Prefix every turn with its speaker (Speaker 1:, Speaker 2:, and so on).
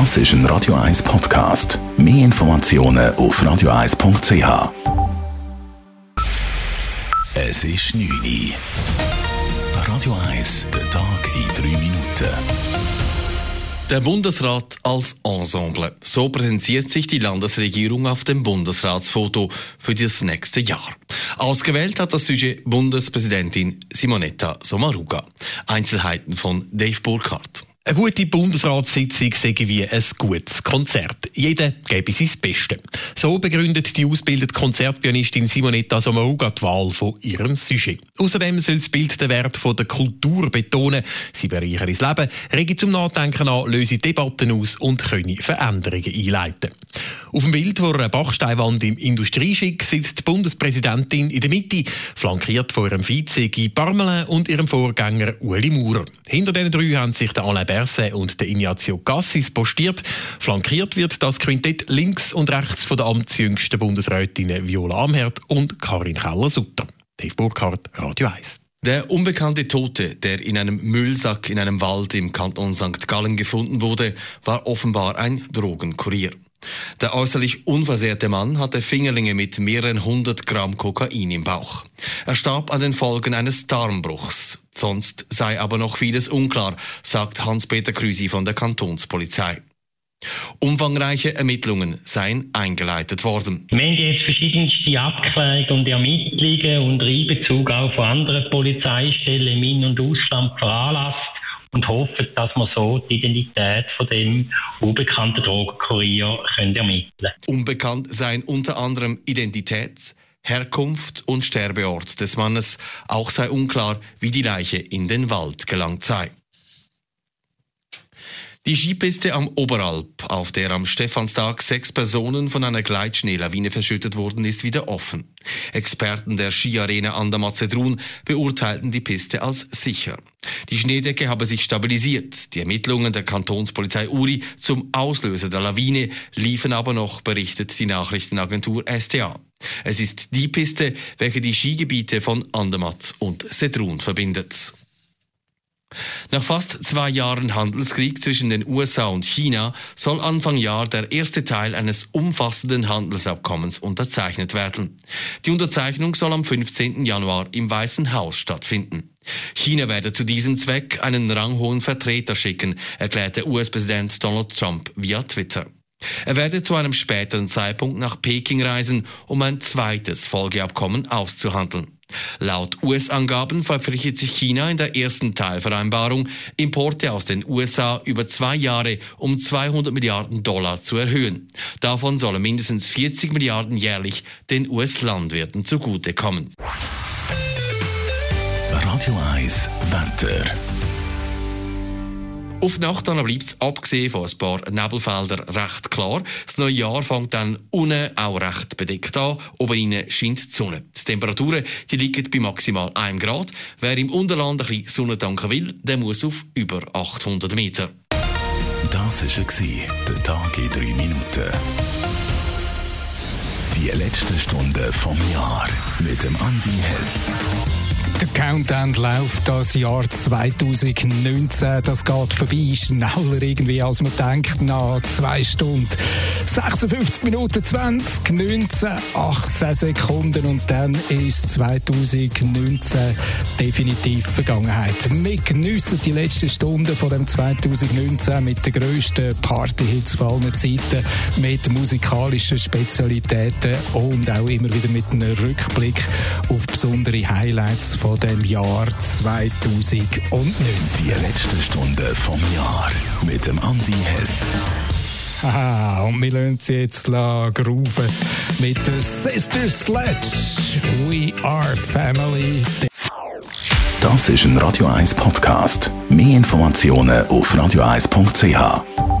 Speaker 1: Das ist ein Radio 1 Podcast. Mehr Informationen auf radio1.ch. Es ist 9 Uhr. Radio 1, der Tag in 3 Minuten.
Speaker 2: Der Bundesrat als Ensemble. So präsentiert sich die Landesregierung auf dem Bundesratsfoto für das nächste Jahr. Ausgewählt hat das Sujet Bundespräsidentin Simonetta Sommaruga. Einzelheiten von Dave Burkhardt.
Speaker 3: Eine gute Bundesratssitzung sei wie ein gutes Konzert. Jeder gebe sein Bestes. So begründet die ausgebildete Konzertpianistin Simonetta Sommaruga die Wahl von ihrem Sujet. Außerdem soll das Bild den Wert der Kultur betonen. Sie bereichern das Leben, rege zum Nachdenken an, löse Debatten aus und könne Veränderungen einleiten. Auf dem Bild vor einer Bachsteinwand im Industrieschick sitzt die Bundespräsidentin in der Mitte, flankiert von ihrem Vize Guy Parmelin und ihrem Vorgänger Ueli Maurer. Hinter den drei haben sich der Alain Berset und der Ignazio Cassis postiert. Flankiert wird das Quintett links und rechts von der amtsjüngsten Bundesrätinnen Viola Amherd und Karin Keller-Sutter. Dave Burkhardt, Radio 1.
Speaker 2: Der unbekannte Tote, der in einem Müllsack in einem Wald im Kanton St. Gallen gefunden wurde, war offenbar ein Drogenkurier. Der äußerlich unversehrte Mann hatte Fingerlinge mit mehreren hundert Gramm Kokain im Bauch. Er starb an den Folgen eines Darmbruchs. Sonst sei aber noch vieles unklar, sagt Hans-Peter Krüsi von der Kantonspolizei. Umfangreiche Ermittlungen seien eingeleitet worden.
Speaker 4: Wir haben jetzt verschiedenste Abklärungen und Ermittlungen unter Einbezug auch von anderen Polizeistellen im In- und Ausland veranlasst und hoffen, dass wir so die Identität von dem unbekannten Drogenkurier können ermitteln
Speaker 2: Unbekannt seien unter anderem Identität, Herkunft und Sterbeort des Mannes. Auch sei unklar, wie die Leiche in den Wald gelangt sei. Die Skipiste am Oberalp, auf der am Stephanstag sechs Personen von einer Gleitschneelawine verschüttet wurden, ist wieder offen. Experten der Skiarena an der Mazedrun beurteilten die Piste als sicher. Die Schneedecke habe sich stabilisiert. Die Ermittlungen der Kantonspolizei Uri zum Auslöser der Lawine liefen aber noch, berichtet die Nachrichtenagentur STA. Es ist die Piste, welche die Skigebiete von Andermatt und Sedrun verbindet. Nach fast zwei Jahren Handelskrieg zwischen den USA und China soll Anfang Jahr der erste Teil eines umfassenden Handelsabkommens unterzeichnet werden. Die Unterzeichnung soll am 15. Januar im Weißen Haus stattfinden. China werde zu diesem Zweck einen ranghohen Vertreter schicken, erklärte US-Präsident Donald Trump via Twitter. Er werde zu einem späteren Zeitpunkt nach Peking reisen, um ein zweites Folgeabkommen auszuhandeln. Laut US-Angaben verpflichtet sich China in der ersten Teilvereinbarung, Importe aus den USA über zwei Jahre um 200 Milliarden Dollar zu erhöhen. Davon sollen mindestens 40 Milliarden jährlich den US-Landwirten zugutekommen.
Speaker 1: Radio 1, Wetter.
Speaker 2: Auf die Nacht bleibt es abgesehen von ein paar Nebelfelder recht klar. Das neue Jahr fängt dann unten auch recht bedeckt an. Oben innen scheint die Sonne. Die Temperaturen die liegen bei maximal 1 Grad. Wer im Unterland ein bisschen Sonne tanken will, der muss auf über 800 Meter.
Speaker 1: Das war der Tag in 3 Minuten. Die letzte Stunde vom Jahr mit dem Andi Hess.
Speaker 5: Der Countdown läuft das Jahr 2019. Das geht vorbei, schneller irgendwie als man denkt. Nach zwei Stunden 56 Minuten 20, 19, 18 Sekunden und dann ist 2019 definitiv Vergangenheit. Wir geniessen die letzten Stunden von dem 2019 mit den grössten Partyhits von allen Zeiten, mit musikalischen Spezialitäten und auch immer wieder mit einem Rückblick auf besondere Highlights von dem Jahr 2019.
Speaker 1: Die letzte Stunde vom Jahr mit dem Andi Hess.
Speaker 5: Aha, und wir lassen sie jetzt grooven mit der Sister Sledge. We are family.
Speaker 1: Das ist ein Radio 1 Podcast. Mehr Informationen auf radio1.ch.